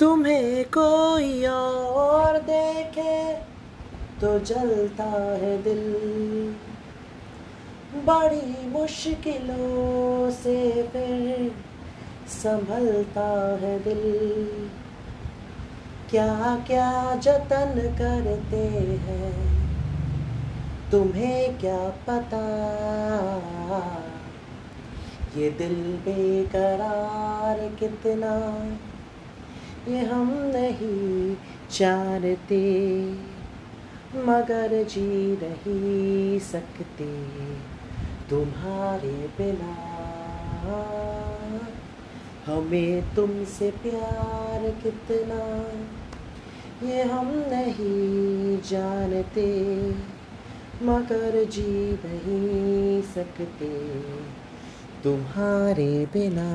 तुम्हें कोई और देखे तो जलता है दिल। बड़ी मुश्किलों से फिर संभलता है दिल। क्या क्या जतन करते हैं, तुम्हें क्या पता? ये दिल बेकरार कितना ये हम नहीं जानते, मगर जी नहीं सकते तुम्हारे बिना। हमें तुमसे प्यार कितना, ये हम नहीं जानते, मगर जी नहीं सकते तुम्हारे बिना।